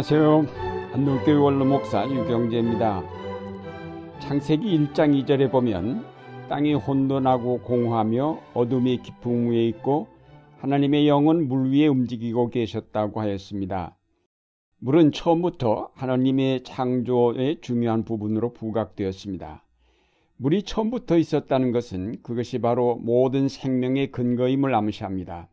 안녕하세요. 안동교회 원로 목사 유경재입니다. 창세기 1장 2절에 보면 땅이 혼돈하고 공하며 어둠이 깊음 위에 있고 하나님의 영은 물 위에 움직이고 계셨다고 하였습니다. 물은 처음부터 하나님의 창조의 중요한 부분으로 부각되었습니다. 물이 처음부터 있었다는 것은 그것이 바로 모든 생명의 근거임을 암시합니다.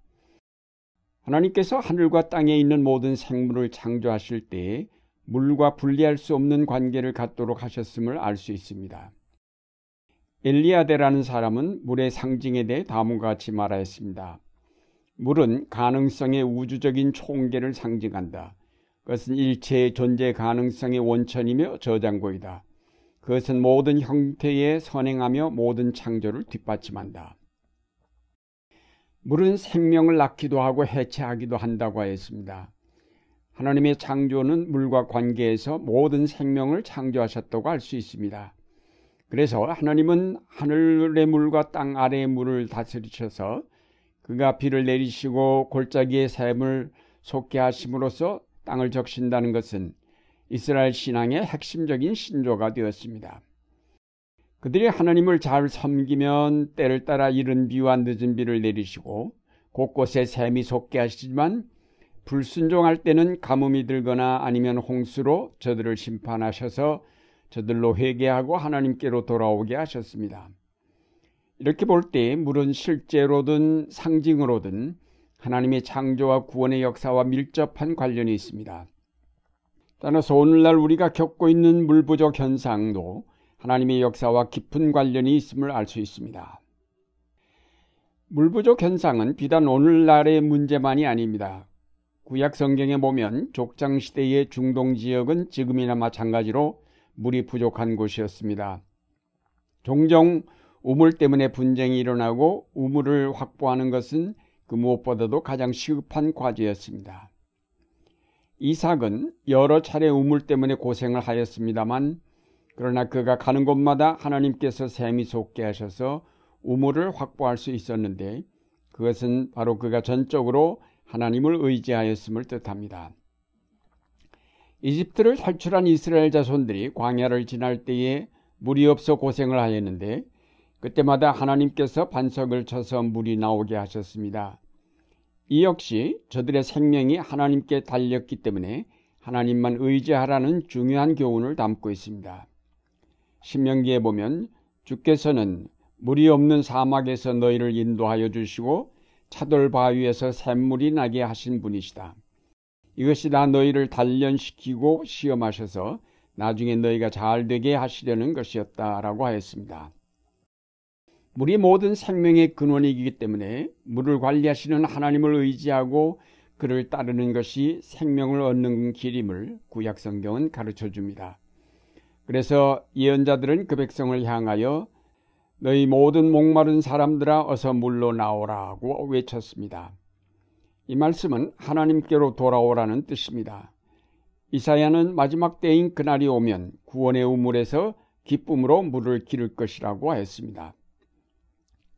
하나님께서 하늘과 땅에 있는 모든 생물을 창조하실 때 물과 분리할 수 없는 관계를 갖도록 하셨음을 알 수 있습니다. 엘리아데라는 사람은 물의 상징에 대해 다음과 같이 말하였습니다. 물은 가능성의 우주적인 총계를 상징한다. 그것은 일체의 존재 가능성의 원천이며 저장고이다. 그것은 모든 형태의 선행하며 모든 창조를 뒷받침한다. 물은 생명을 낳기도 하고 해체하기도 한다고 하였습니다. 하나님의 창조는 물과 관계에서 모든 생명을 창조하셨다고 할 수 있습니다. 그래서 하나님은 하늘의 물과 땅 아래의 물을 다스리셔서 그가 비를 내리시고 골짜기의 샘을 솟게 하심으로써 땅을 적신다는 것은 이스라엘 신앙의 핵심적인 신조가 되었습니다. 그들이 하나님을 잘 섬기면 때를 따라 이른 비와 늦은 비를 내리시고 곳곳에 샘이 솟게 하시지만 불순종할 때는 가뭄이 들거나 아니면 홍수로 저들을 심판하셔서 저들로 회개하고 하나님께로 돌아오게 하셨습니다. 이렇게 볼 때 물은 실제로든 상징으로든 하나님의 창조와 구원의 역사와 밀접한 관련이 있습니다. 따라서 오늘날 우리가 겪고 있는 물 부족 현상도 하나님의 역사와 깊은 관련이 있음을 알 수 있습니다. 물 부족 현상은 비단 오늘날의 문제만이 아닙니다. 구약 성경에 보면 족장 시대의 중동 지역은 지금이나 마찬가지로 물이 부족한 곳이었습니다. 종종 우물 때문에 분쟁이 일어나고 우물을 확보하는 것은 그 무엇보다도 가장 시급한 과제였습니다. 이삭은 여러 차례 우물 때문에 고생을 하였습니다만 그러나 그가 가는 곳마다 하나님께서 샘이 솟게 하셔서 우물을 확보할 수 있었는데 그것은 바로 그가 전적으로 하나님을 의지하였음을 뜻합니다. 이집트를 탈출한 이스라엘 자손들이 광야를 지날 때에 물이 없어 고생을 하였는데 그때마다 하나님께서 반석을 쳐서 물이 나오게 하셨습니다. 이 역시 저들의 생명이 하나님께 달렸기 때문에 하나님만 의지하라는 중요한 교훈을 담고 있습니다. 신명기에 보면 주께서는 물이 없는 사막에서 너희를 인도하여 주시고 차돌 바위에서 샘물이 나게 하신 분이시다. 이것이 다 너희를 단련시키고 시험하셔서 나중에 너희가 잘 되게 하시려는 것이었다라고 하였습니다. 물이 모든 생명의 근원이기 때문에 물을 관리하시는 하나님을 의지하고 그를 따르는 것이 생명을 얻는 길임을 구약성경은 가르쳐 줍니다. 그래서 예언자들은 그 백성을 향하여 너희 모든 목마른 사람들아 어서 물로 나오라고 외쳤습니다. 이 말씀은 하나님께로 돌아오라는 뜻입니다. 이사야는 마지막 때인 그날이 오면 구원의 우물에서 기쁨으로 물을 기를 것이라고 하였습니다.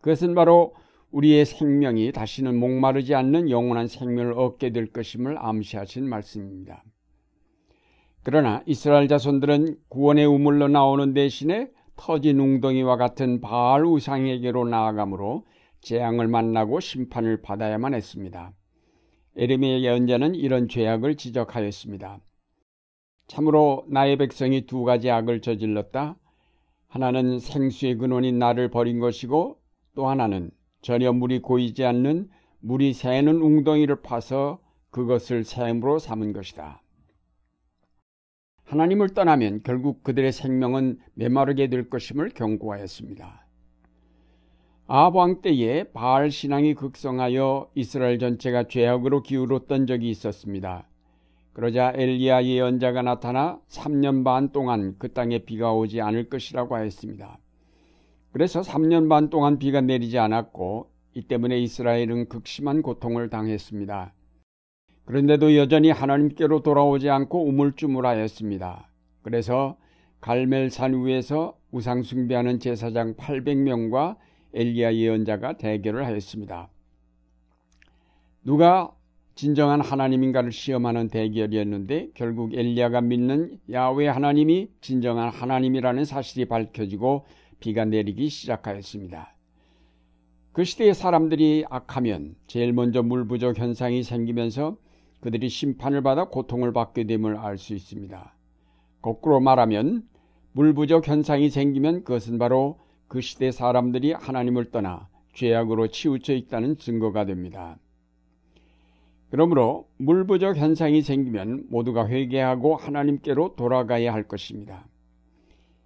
그것은 바로 우리의 생명이 다시는 목마르지 않는 영원한 생명을 얻게 될 것임을 암시하신 말씀입니다. 그러나 이스라엘 자손들은 구원의 우물로 나오는 대신에 터진 웅덩이와 같은 바알 우상에게로 나아가므로 재앙을 만나고 심판을 받아야만 했습니다. 에르미야 예언자는 이런 죄악을 지적하였습니다. 참으로 나의 백성이 두 가지 악을 저질렀다. 하나는 생수의 근원인 나를 버린 것이고 또 하나는 전혀 물이 고이지 않는 물이 새는 웅덩이를 파서 그것을 샘으로 삼은 것이다. 하나님을 떠나면 결국 그들의 생명은 메마르게 될 것임을 경고하였습니다. 아합왕 때에 바알 신앙이 극성하여 이스라엘 전체가 죄악으로 기울었던 적이 있었습니다. 그러자 엘리야 예언자가 나타나 3년 반 동안 그 땅에 비가 오지 않을 것이라고 하였습니다. 그래서 3년 반 동안 비가 내리지 않았고 이 때문에 이스라엘은 극심한 고통을 당했습니다. 그런데도 여전히 하나님께로 돌아오지 않고 우물쭈물하였습니다. 그래서 갈멜산 위에서 우상 숭배하는 제사장 800명과 엘리야 예언자가 대결을 하였습니다. 누가 진정한 하나님인가를 시험하는 대결이었는데 결국 엘리야가 믿는 야외 하나님이 진정한 하나님이라는 사실이 밝혀지고 비가 내리기 시작하였습니다. 그 시대의 사람들이 악하면 제일 먼저 물 부족 현상이 생기면서 그들이 심판을 받아 고통을 받게 됨을 알 수 있습니다. 거꾸로 말하면 물 부족 현상이 생기면 그것은 바로 그 시대 사람들이 하나님을 떠나 죄악으로 치우쳐 있다는 증거가 됩니다. 그러므로 물 부족 현상이 생기면 모두가 회개하고 하나님께로 돌아가야 할 것입니다.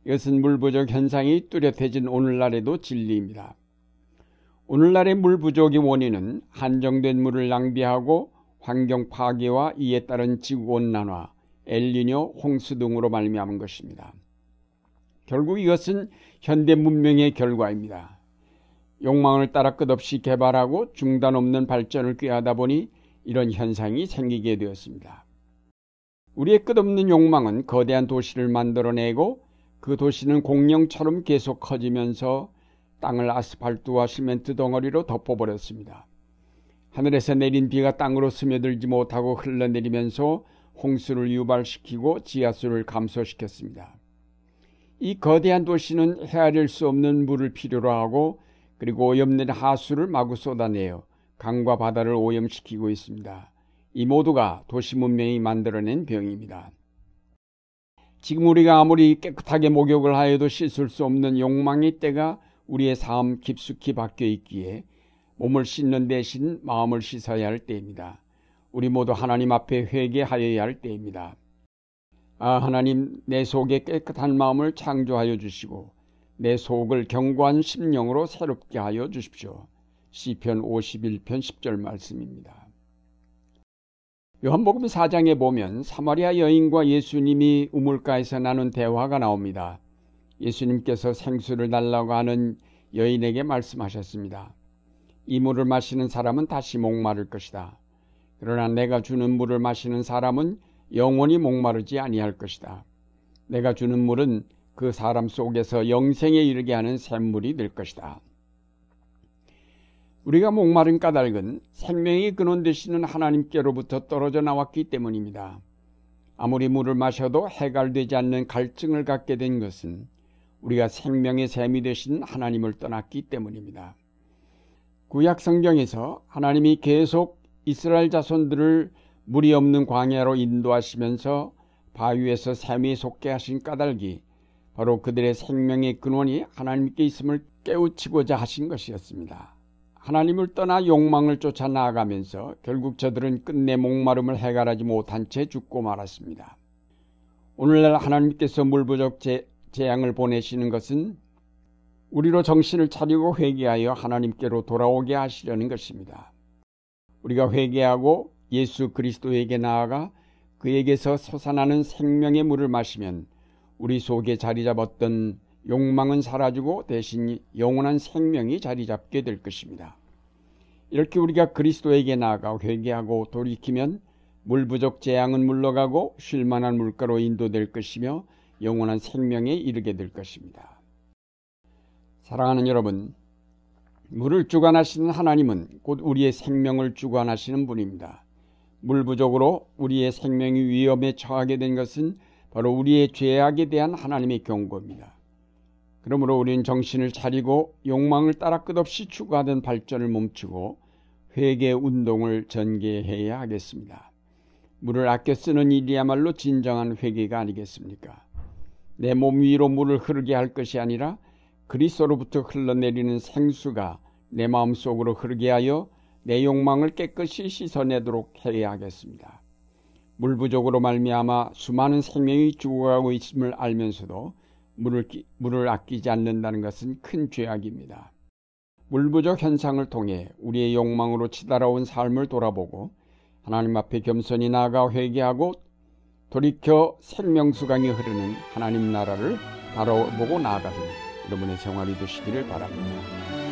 이것은 물 부족 현상이 뚜렷해진 오늘날에도 진리입니다. 오늘날의 물 부족의 원인은 한정된 물을 낭비하고 환경 파괴와 이에 따른 지구 온난화, 엘리뇨, 홍수 등으로 말미암은 것입니다. 결국 이것은 현대 문명의 결과입니다. 욕망을 따라 끝없이 개발하고 중단 없는 발전을 꾀하다 보니 이런 현상이 생기게 되었습니다. 우리의 끝없는 욕망은 거대한 도시를 만들어내고 그 도시는 공룡처럼 계속 커지면서 땅을 아스팔트와 시멘트 덩어리로 덮어버렸습니다. 하늘에서 내린 비가 땅으로 스며들지 못하고 흘러내리면서 홍수를 유발시키고 지하수를 감소시켰습니다. 이 거대한 도시는 헤아릴 수 없는 물을 필요로 하고 그리고 오염된 하수를 마구 쏟아내어 강과 바다를 오염시키고 있습니다. 이 모두가 도시 문명이 만들어낸 병입니다. 지금 우리가 아무리 깨끗하게 목욕을 하여도 씻을 수 없는 욕망의 때가 우리의 삶 깊숙이 박혀 있기에 몸을 씻는 대신 마음을 씻어야 할 때입니다. 우리 모두 하나님 앞에 회개하여야 할 때입니다. 아 하나님 내 속에 깨끗한 마음을 창조하여 주시고 내 속을 견고한 심령으로 새롭게 하여 주십시오. 시편 51편 10절 말씀입니다. 요한복음 4장에 보면 사마리아 여인과 예수님이 우물가에서 나눈 대화가 나옵니다. 예수님께서 생수를 달라고 하는 여인에게 말씀하셨습니다. 이 물을 마시는 사람은 다시 목마를 것이다. 그러나 내가 주는 물을 마시는 사람은 영원히 목마르지 아니할 것이다. 내가 주는 물은 그 사람 속에서 영생에 이르게 하는 샘물이 될 것이다. 우리가 목마른 까닭은 생명의 근원 되시는 하나님께로부터 떨어져 나왔기 때문입니다. 아무리 물을 마셔도 해갈되지 않는 갈증을 갖게 된 것은 우리가 생명의 샘이 되신 하나님을 떠났기 때문입니다. 구약 성경에서 하나님이 계속 이스라엘 자손들을 물이 없는 광야로 인도하시면서 바위에서 샘이 솟게 하신 까닭이 바로 그들의 생명의 근원이 하나님께 있음을 깨우치고자 하신 것이었습니다. 하나님을 떠나 욕망을 쫓아 나아가면서 결국 저들은 끝내 목마름을 해결하지 못한 채 죽고 말았습니다. 오늘날 하나님께서 물부족 재앙을 보내시는 것은 우리로 정신을 차리고 회개하여 하나님께로 돌아오게 하시려는 것입니다. 우리가 회개하고 예수 그리스도에게 나아가 그에게서 솟아나는 생명의 물을 마시면 우리 속에 자리 잡았던 욕망은 사라지고 대신 영원한 생명이 자리 잡게 될 것입니다. 이렇게 우리가 그리스도에게 나아가 회개하고 돌이키면 물 부족 재앙은 물러가고 쉴만한 물가로 인도될 것이며 영원한 생명에 이르게 될 것입니다. 사랑하는 여러분, 물을 주관하시는 하나님은 곧 우리의 생명을 주관하시는 분입니다. 물 부족으로 우리의 생명이 위험에 처하게 된 것은 바로 우리의 죄악에 대한 하나님의 경고입니다. 그러므로 우리는 정신을 차리고 욕망을 따라 끝없이 추구하던 발전을 멈추고 회개 운동을 전개해야 하겠습니다. 물을 아껴 쓰는 일이야말로 진정한 회개가 아니겠습니까? 내 몸 위로 물을 흐르게 할 것이 아니라 그리스도로부터 흘러내리는 생수가 내 마음 속으로 흐르게 하여 내 욕망을 깨끗이 씻어내도록 해야 하겠습니다. 물 부족으로 말미암아 수많은 생명이 죽어가고 있음을 알면서도 물을, 물을 아끼지 않는다는 것은 큰 죄악입니다. 물 부족 현상을 통해 우리의 욕망으로 치달아온 삶을 돌아보고 하나님 앞에 겸손히 나아가 회개하고 돌이켜 생명수강이 흐르는 하나님 나라를 바라보고 나아가는 여러분의 생활이 되시기를 바랍니다.